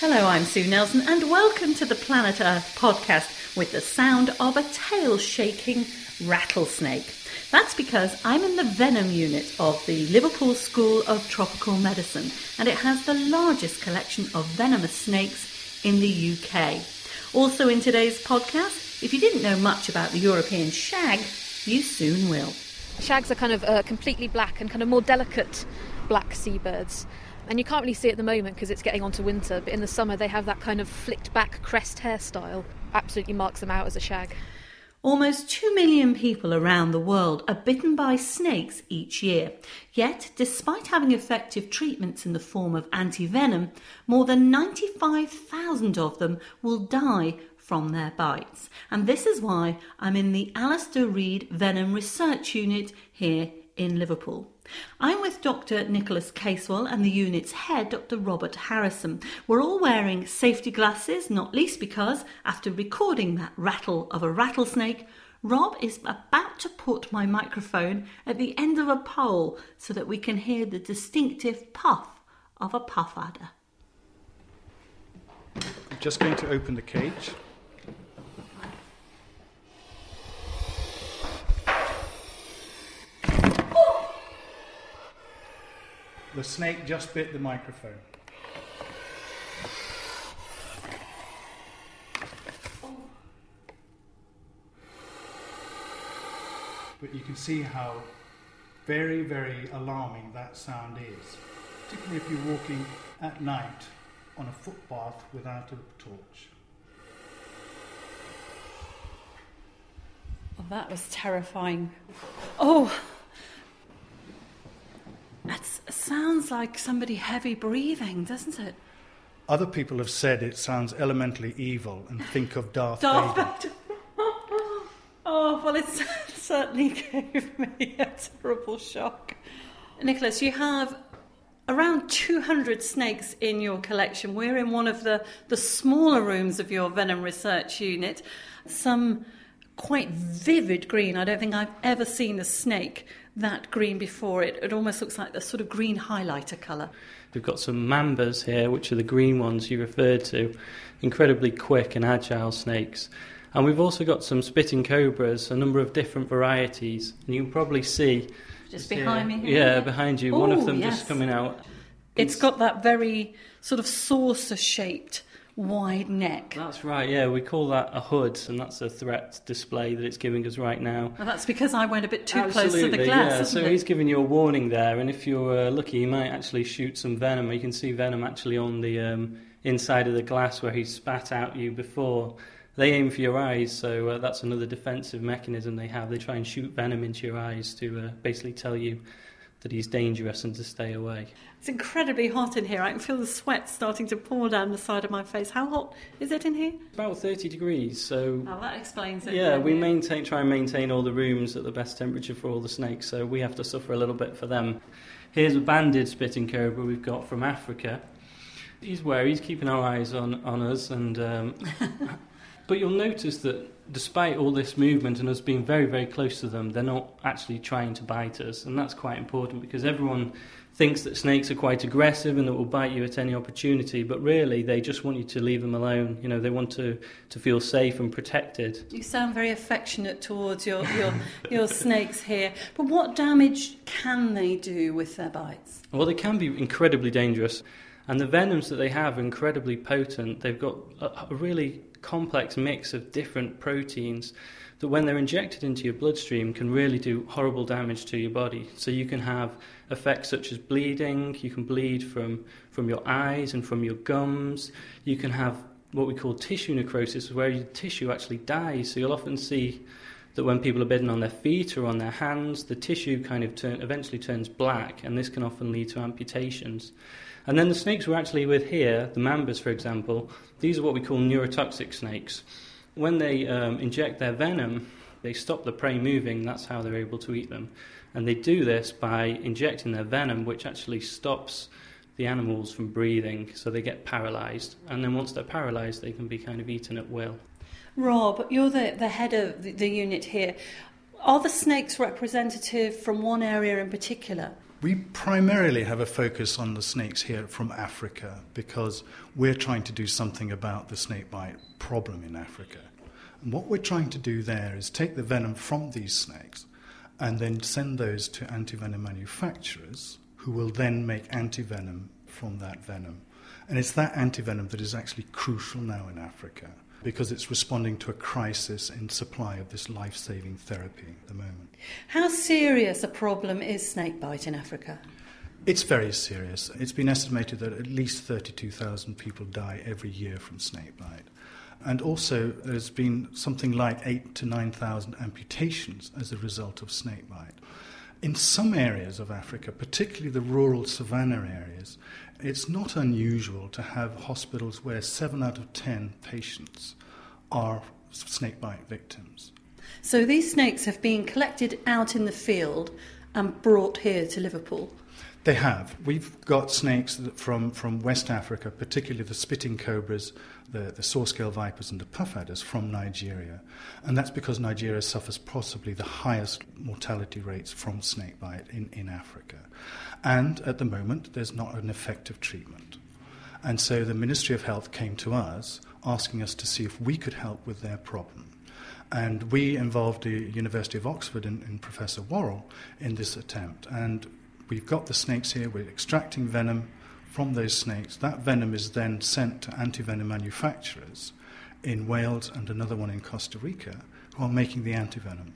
Hello, I'm Sue Nelson, and welcome to the Planet Earth podcast with the sound of a tail shaking rattlesnake. That's because I'm in the venom unit of the Liverpool School of Tropical Medicine, and it has the largest collection of venomous snakes in the UK. Also, in today's podcast, if you didn't know much about the European shag, you soon will. Shags are kind of uh, completely black and kind of more delicate black seabirds. And you can't really see at the moment because it's getting on to winter, but in the summer they have that kind of flicked back crest hairstyle. Absolutely marks them out as a shag. Almost 2 million people around the world are bitten by snakes each year. Yet, despite having effective treatments in the form of antivenom, more than 95,000 of them will die from their bites. And this is why I'm in the Alistair Reid Venom Research Unit here in Liverpool. I'm with Dr. Nicholas Casewell and the unit's head, Dr. Robert Harrison. We're all wearing safety glasses, not least because, after recording that rattle of a rattlesnake, Rob is about to put my microphone at the end of a pole so that we can hear the distinctive puff of a puff adder. I'm just going to open the cage. The snake just bit the microphone. But you can see how very, very alarming that sound is, particularly if you're walking at night on a footpath without a torch. Oh, that was terrifying. Oh, sounds like somebody heavy breathing, doesn't it? Other people have said it sounds elementally evil and think of Darth, Darth Vader. Oh, well, it certainly gave me a terrible shock. Nicholas, you have around 200 snakes in your collection. We're in one of the, the smaller rooms of your venom research unit. Some quite vivid green. I don't think I've ever seen a snake that green before it. It almost looks like the sort of green highlighter colour. We've got some mambas here, which are the green ones you referred to, incredibly quick and agile snakes. And we've also got some spitting cobras, a number of different varieties. And you can probably see. Just behind me here, Yeah, behind you. One of them yes. just coming out. It's got that very sort of saucer shaped wide neck. That's right, yeah. We call that a hood, and that's a threat display that it's giving us right now. Well, that's because I went a bit too close to the glass. yeah. So it? he's giving you a warning there, and if you're uh, lucky, he might actually shoot some venom. You can see venom actually on the um, inside of the glass where he spat out you before. They aim for your eyes, so uh, that's another defensive mechanism they have. They try and shoot venom into your eyes to uh, basically tell you that he's dangerous and to stay away. It's incredibly hot in here. I can feel the sweat starting to pour down the side of my face. How hot is it in here? About 30 degrees, so Oh, that explains it. Yeah, we maintain try and maintain all the rooms at the best temperature for all the snakes, so we have to suffer a little bit for them. Here's a banded spitting cobra we've got from Africa. He's where he's keeping our eyes on, on us, and um, but you'll notice that despite all this movement and us being very very close to them, they're not actually trying to bite us, and that's quite important because everyone thinks that snakes are quite aggressive and that will bite you at any opportunity, but really they just want you to leave them alone. You know, they want to, to feel safe and protected. You sound very affectionate towards your, your, your snakes here. But what damage can they do with their bites? Well, they can be incredibly dangerous, and the venoms that they have are incredibly potent. They've got a, a really complex mix of different proteins that, when they're injected into your bloodstream, can really do horrible damage to your body. So you can have effects such as bleeding. You can bleed from from your eyes and from your gums. You can have what we call tissue necrosis, where your tissue actually dies. So you'll often see that when people are bitten on their feet or on their hands, the tissue kind of turn, eventually turns black, and this can often lead to amputations. And then the snakes we're actually with here, the mambas, for example, these are what we call neurotoxic snakes. When they um, inject their venom, they stop the prey moving, that's how they're able to eat them. And they do this by injecting their venom, which actually stops the animals from breathing, so they get paralyzed. And then once they're paralyzed, they can be kind of eaten at will. Rob, you're the, the head of the, the unit here. Are the snakes representative from one area in particular? We primarily have a focus on the snakes here from Africa because we're trying to do something about the snakebite problem in Africa. And what we're trying to do there is take the venom from these snakes and then send those to antivenom manufacturers who will then make antivenom from that venom. And it's that antivenom that is actually crucial now in Africa because it's responding to a crisis in supply of this life saving therapy at the moment. How serious a problem is snakebite in Africa? It's very serious. It's been estimated that at least 32,000 people die every year from snakebite. And also, there's been something like 8 to 9,000 amputations as a result of snakebite. In some areas of Africa, particularly the rural savannah areas, it's not unusual to have hospitals where 7 out of 10 patients are snakebite victims. So these snakes have been collected out in the field and brought here to Liverpool? They have. We've got snakes from, from West Africa, particularly the spitting cobras, the, the saw scale vipers, and the puff adders from Nigeria. And that's because Nigeria suffers possibly the highest mortality rates from snakebite in, in Africa. And at the moment, there's not an effective treatment. And so the Ministry of Health came to us asking us to see if we could help with their problem. And we involved the University of Oxford and, and Professor Warrell in this attempt. And we've got the snakes here, we're extracting venom from those snakes. That venom is then sent to antivenom manufacturers in Wales and another one in Costa Rica who are making the antivenom.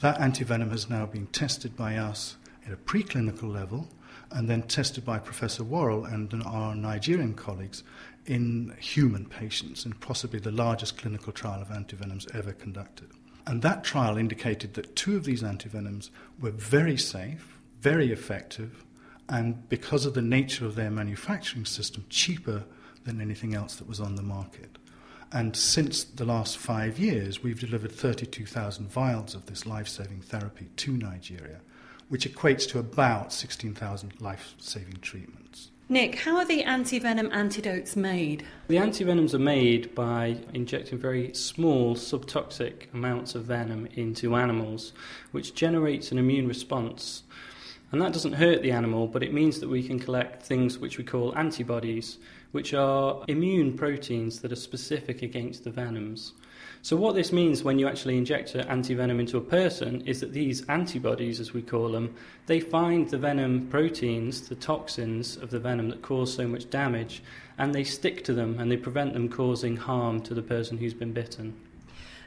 That antivenom has now been tested by us at a preclinical level and then tested by Professor Warrell and our Nigerian colleagues in human patients in possibly the largest clinical trial of antivenoms ever conducted. And that trial indicated that two of these antivenoms were very safe very effective, and because of the nature of their manufacturing system, cheaper than anything else that was on the market. And since the last five years, we've delivered 32,000 vials of this life saving therapy to Nigeria, which equates to about 16,000 life saving treatments. Nick, how are the antivenom antidotes made? The antivenoms are made by injecting very small subtoxic amounts of venom into animals, which generates an immune response and that doesn't hurt the animal, but it means that we can collect things which we call antibodies, which are immune proteins that are specific against the venoms. So, what this means when you actually inject an antivenom into a person is that these antibodies, as we call them, they find the venom proteins, the toxins of the venom that cause so much damage, and they stick to them and they prevent them causing harm to the person who's been bitten.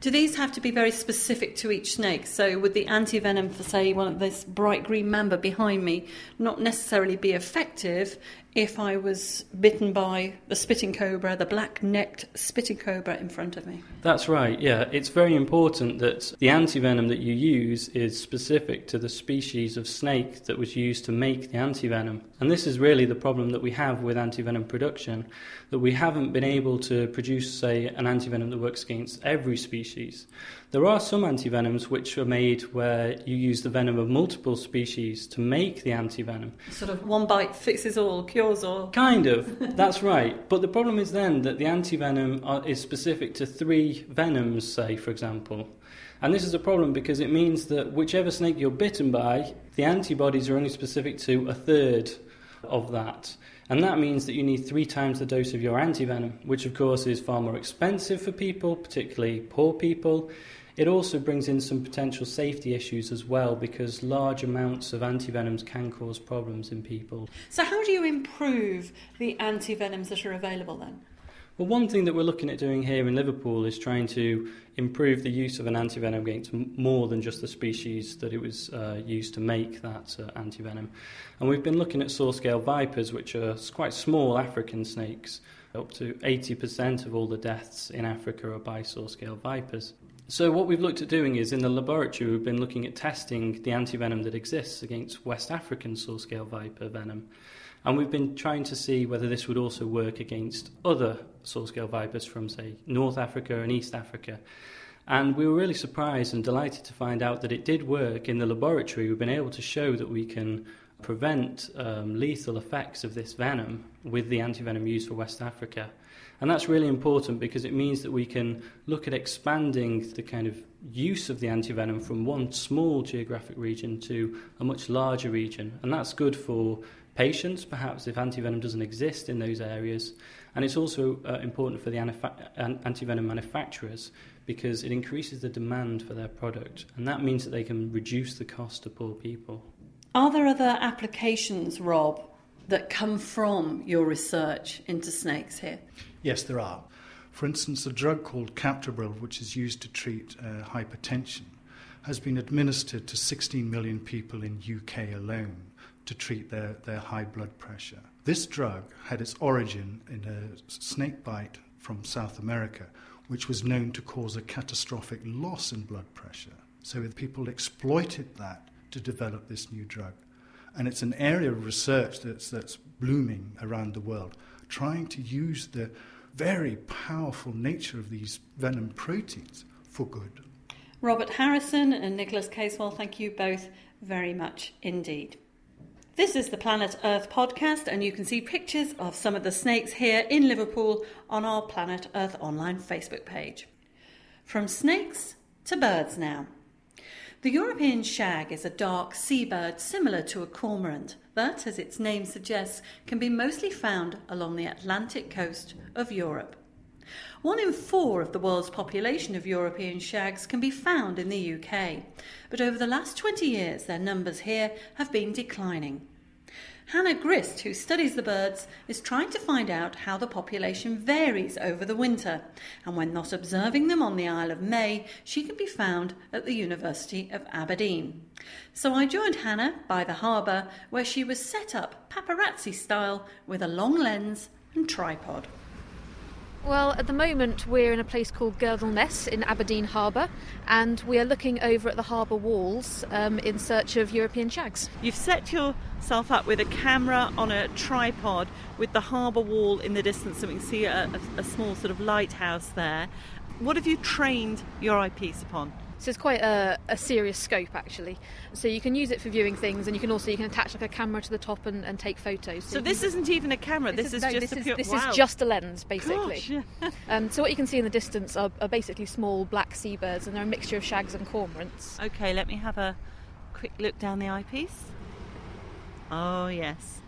Do these have to be very specific to each snake? So, would the antivenom for, say, one of this bright green mamba behind me not necessarily be effective if I was bitten by the spitting cobra, the black necked spitting cobra in front of me? That's right, yeah. It's very important that the antivenom that you use is specific to the species of snake that was used to make the antivenom. And this is really the problem that we have with antivenom production that we haven't been able to produce, say, an antivenom that works against every species. There are some antivenoms which are made where you use the venom of multiple species to make the antivenom. Sort of one bite fixes all, cures all. Kind of, that's right. But the problem is then that the antivenom is specific to three venoms, say, for example. And this is a problem because it means that whichever snake you're bitten by, the antibodies are only specific to a third of that. And that means that you need three times the dose of your antivenom, which of course is far more expensive for people, particularly poor people. It also brings in some potential safety issues as well because large amounts of antivenoms can cause problems in people. So, how do you improve the antivenoms that are available then? Well, one thing that we're looking at doing here in Liverpool is trying to improve the use of an antivenom against more than just the species that it was uh, used to make that uh, antivenom. And we've been looking at saw scale vipers, which are quite small African snakes. Up to 80% of all the deaths in Africa are by saw scale vipers. So, what we've looked at doing is in the laboratory, we've been looking at testing the antivenom that exists against West African saw scale viper venom. And we've been trying to see whether this would also work against other saw scale vipers from, say, North Africa and East Africa. And we were really surprised and delighted to find out that it did work in the laboratory. We've been able to show that we can prevent um, lethal effects of this venom with the antivenom used for West Africa. And that's really important because it means that we can look at expanding the kind of use of the antivenom from one small geographic region to a much larger region. And that's good for patients, perhaps if antivenom doesn't exist in those areas. And it's also uh, important for the antivenom manufacturers because it increases the demand for their product. And that means that they can reduce the cost to poor people. Are there other applications, Rob, that come from your research into snakes here? Yes, there are. For instance, a drug called Captopril, which is used to treat uh, hypertension, has been administered to 16 million people in UK alone to treat their, their high blood pressure. This drug had its origin in a snake bite from South America, which was known to cause a catastrophic loss in blood pressure. So people exploited that to develop this new drug. And it's an area of research that's, that's blooming around the world, trying to use the very powerful nature of these venom proteins for good. Robert Harrison and Nicholas Casewell, thank you both very much indeed. This is the Planet Earth podcast, and you can see pictures of some of the snakes here in Liverpool on our Planet Earth online Facebook page. From snakes to birds now. The European shag is a dark seabird similar to a cormorant, but, as its name suggests, can be mostly found along the Atlantic coast of Europe. One in four of the world's population of European shags can be found in the UK, but over the last 20 years their numbers here have been declining. Hannah Grist, who studies the birds, is trying to find out how the population varies over the winter, and when not observing them on the Isle of May, she can be found at the University of Aberdeen. So I joined Hannah by the harbour, where she was set up paparazzi style with a long lens and tripod. Well, at the moment we're in a place called Girdleness in Aberdeen Harbour and we are looking over at the harbour walls um, in search of European shags. You've set yourself up with a camera on a tripod with the harbour wall in the distance so we can see a, a, a small sort of lighthouse there. What have you trained your eyepiece upon? So it's quite a, a, serious scope actually. So you can use it for viewing things, and you can also you can attach like a camera to the top and, and take photos. So, so this isn't even a camera. This, this is, is, no, just this a pure. This wow. is just a lens, basically. Um, so what you can see in the distance are, are, basically small black seabirds, and they're a mixture of shags and cormorants. Okay, let me have a quick look down the eyepiece. Oh yes,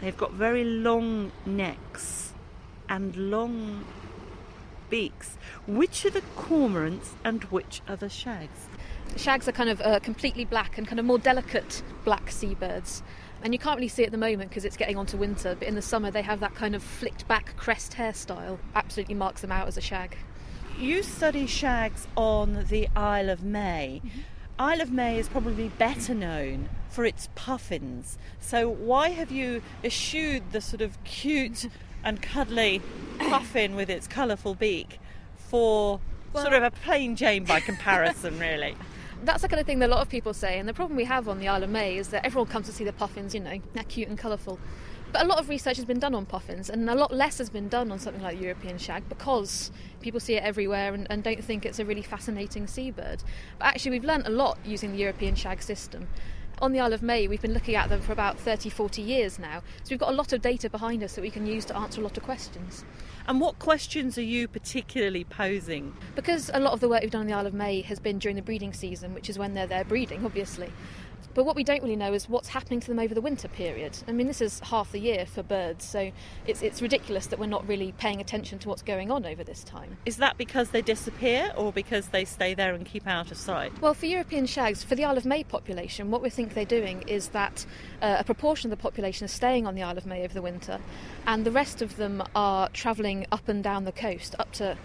they've got very long necks and long beaks. Which are the cormorants and which are the shags? Shags are kind of uh, completely black and kind of more delicate black seabirds. And you can't really see it at the moment because it's getting on to winter, but in the summer they have that kind of flicked back crest hairstyle. Absolutely marks them out as a shag. You study shags on the Isle of May. Mm-hmm. Isle of May is probably better known for its puffins. So why have you eschewed the sort of cute and cuddly puffin with its colourful beak for well, sort of a plain Jane by comparison, really. That's the kind of thing that a lot of people say, and the problem we have on the Isle of May is that everyone comes to see the puffins, you know, they're cute and colourful. But a lot of research has been done on puffins, and a lot less has been done on something like European shag because people see it everywhere and, and don't think it's a really fascinating seabird. But actually, we've learnt a lot using the European shag system on the Isle of May, we've been looking at them for about 30, 40 years now. So we've got a lot of data behind us that we can use to answer a lot of questions. And what questions are you particularly posing? Because a lot of the work we've done on the Isle of May has been during the breeding season, which is when they're there breeding, obviously. But what we don't really know is what's happening to them over the winter period. I mean, this is half the year for birds, so it's, it's ridiculous that we're not really paying attention to what's going on over this time. Is that because they disappear or because they stay there and keep out of sight? Well, for European shags, for the Isle of May population, what we think they're doing is that uh, a proportion of the population is staying on the Isle of May over the winter, and the rest of them are travelling up and down the coast, up to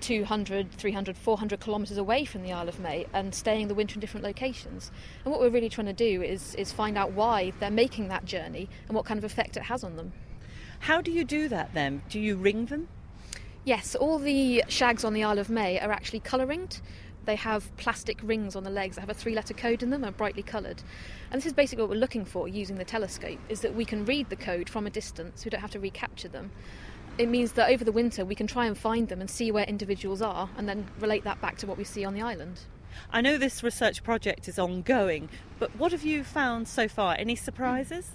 200, 300, 400 kilometres away from the Isle of May and staying the winter in different locations. And what we're really trying to do is, is find out why they're making that journey and what kind of effect it has on them. How do you do that then? Do you ring them? Yes, all the shags on the Isle of May are actually colour ringed. They have plastic rings on the legs that have a three letter code in them and brightly coloured. And this is basically what we're looking for using the telescope, is that we can read the code from a distance, we don't have to recapture them it means that over the winter we can try and find them and see where individuals are and then relate that back to what we see on the island. I know this research project is ongoing, but what have you found so far? Any surprises?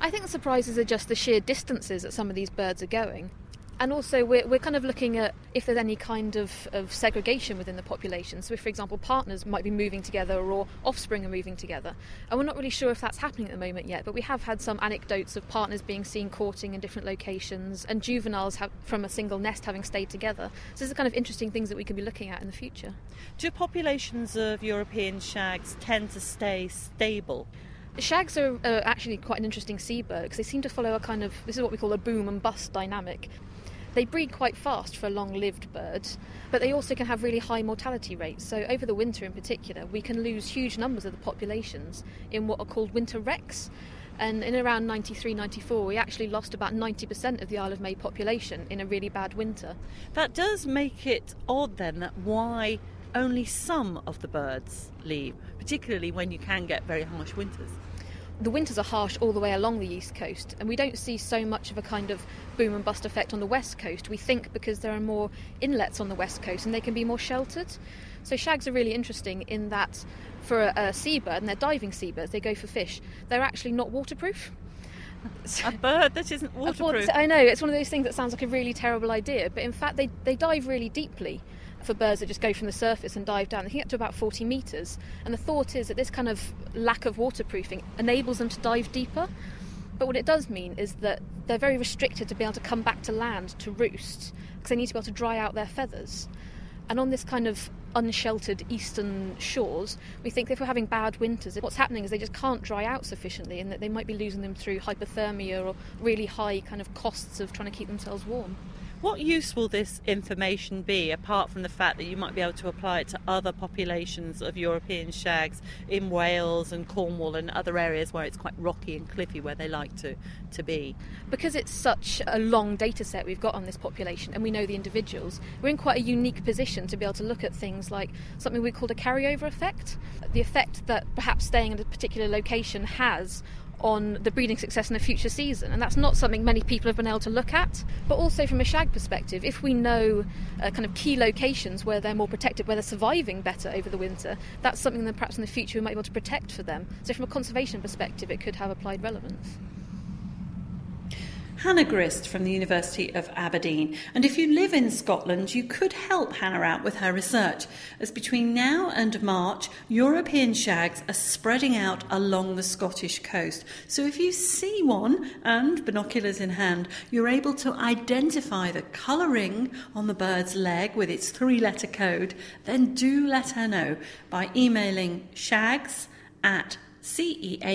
I think the surprises are just the sheer distances that some of these birds are going. And also, we're, we're kind of looking at if there's any kind of, of segregation within the population. So, if, for example, partners might be moving together or offspring are moving together. And we're not really sure if that's happening at the moment yet, but we have had some anecdotes of partners being seen courting in different locations and juveniles have, from a single nest having stayed together. So, these are kind of interesting things that we could be looking at in the future. Do populations of European shags tend to stay stable? Shags are uh, actually quite an interesting seabird because they seem to follow a kind of this is what we call a boom and bust dynamic. They breed quite fast for a long lived bird, but they also can have really high mortality rates. So, over the winter in particular, we can lose huge numbers of the populations in what are called winter wrecks. And in around 93 94, we actually lost about 90% of the Isle of May population in a really bad winter. That does make it odd then that why only some of the birds leave, particularly when you can get very harsh winters the winters are harsh all the way along the east coast, and we don't see so much of a kind of boom and bust effect on the west coast. We think because there are more inlets on the west coast and they can be more sheltered. So shags are really interesting in that for a, a seabird, and they're diving seabirds, they go for fish, they're actually not waterproof. a bird that isn't waterproof. I know, it's one of those things that sounds like a really terrible idea, but in fact, they, they dive really deeply for birds that just go from the surface and dive down. They can get to about 40 metres. And the thought is that this kind of lack of waterproofing enables them to dive deeper. But what it does mean is that they're very restricted to be able to come back to land to roost because they need to be able to dry out their feathers. And on this kind of unsheltered eastern shores, we think if we're having bad winters, what's happening is they just can't dry out sufficiently and that they might be losing them through hypothermia or really high kind of costs of trying to keep themselves warm. What use will this information be, apart from the fact that you might be able to apply it to other populations of European shags in Wales and Cornwall and other areas where it's quite rocky and cliffy where they like to, to be? Because it's such a long data set we've got on this population and we know the individuals, we're in quite a unique position to be able to look at things like something we called a carryover effect. The effect that perhaps staying in a particular location has on the breeding success in a future season. And that's not something many people have been able to look at. But also from a shag perspective, if we know uh, kind of key locations where they're more protected, where they're surviving better over the winter, that's something that perhaps in the future we might be able to protect for them. So from a conservation perspective, it could have applied relevance. Hannah Grist from the University of Aberdeen. And if you live in Scotland, you could help Hannah out with her research, as between now and March, European shags are spreading out along the Scottish coast. So if you see one and binoculars in hand, you're able to identify the colouring on the bird's leg with its three letter code, then do let her know by emailing shags at ceh.ac.uk.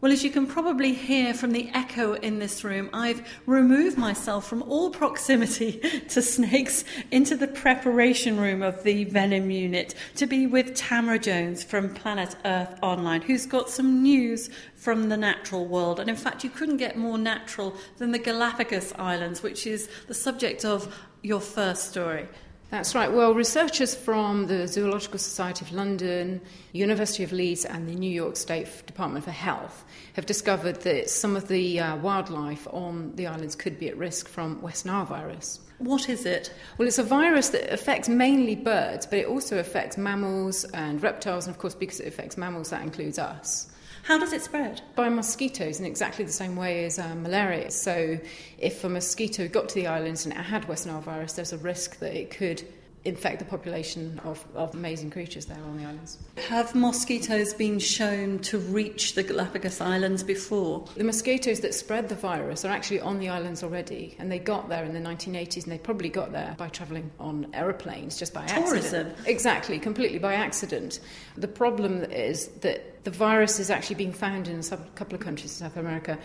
Well, as you can probably hear from the echo in this room, I've removed myself from all proximity to snakes into the preparation room of the Venom unit to be with Tamara Jones from Planet Earth Online, who's got some news from the natural world. And in fact, you couldn't get more natural than the Galapagos Islands, which is the subject of your first story. That's right. Well, researchers from the Zoological Society of London, University of Leeds, and the New York State Department for Health have discovered that some of the uh, wildlife on the islands could be at risk from West Nile virus. What is it? Well, it's a virus that affects mainly birds, but it also affects mammals and reptiles, and of course, because it affects mammals, that includes us. How does it spread? By mosquitoes in exactly the same way as um, malaria. So, if a mosquito got to the islands and it had West Nile virus, there's a risk that it could infect the population of, of amazing creatures there on the islands. Have mosquitoes been shown to reach the Galapagos Islands before? The mosquitoes that spread the virus are actually on the islands already, and they got there in the 1980s, and they probably got there by travelling on aeroplanes just by Tourism. accident. Exactly, completely by accident. The problem is that the virus is actually being found in a couple of countries in South America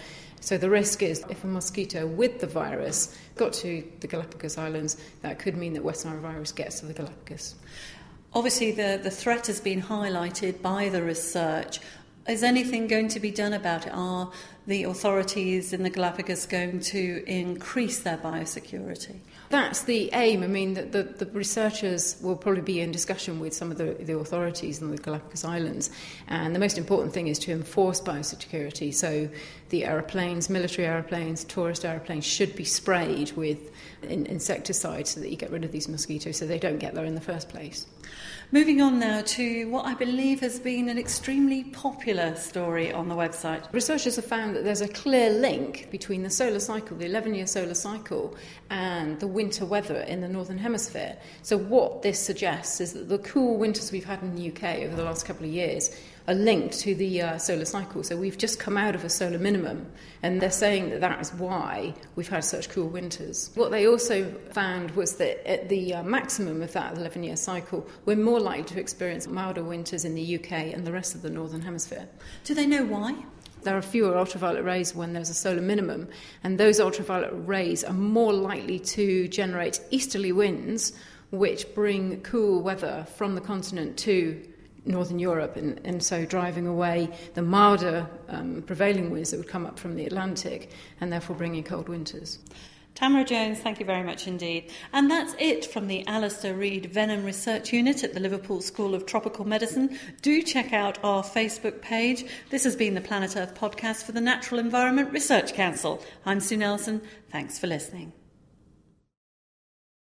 so the risk is if a mosquito with the virus got to the Galapagos Islands, that could mean that West Nile virus gets to the Galapagos. Obviously, the, the threat has been highlighted by the research. Is anything going to be done about it? Are the authorities in the Galapagos going to increase their biosecurity? That's the aim. I mean, the, the, the, researchers will probably be in discussion with some of the, the authorities in the Galapagos Islands. And the most important thing is to enforce biosecurity. So the aeroplanes, military aeroplanes, tourist aeroplanes, should be sprayed with in, insecticide so that you get rid of these mosquitoes so they don't get there in the first place. Moving on now to what I believe has been an extremely popular story on the website. Researchers have found that there's a clear link between the solar cycle, the 11 year solar cycle, and the winter weather in the Northern Hemisphere. So, what this suggests is that the cool winters we've had in the UK over the last couple of years are linked to the uh, solar cycle. So we've just come out of a solar minimum, and they're saying that that is why we've had such cool winters. What they also found was that at the uh, maximum of that 11 year cycle, we're more likely to experience milder winters in the UK and the rest of the Northern Hemisphere. Do they know why? there are fewer ultraviolet rays when there's a solar minimum, and those ultraviolet rays are more likely to generate easterly winds, which bring cool weather from the continent to Northern Europe, and, and so driving away the milder um, prevailing winds that would come up from the Atlantic, and therefore bringing cold winters. Tamara Jones, thank you very much indeed. And that's it from the Alistair Reid Venom Research Unit at the Liverpool School of Tropical Medicine. Do check out our Facebook page. This has been the Planet Earth podcast for the Natural Environment Research Council. I'm Sue Nelson. Thanks for listening.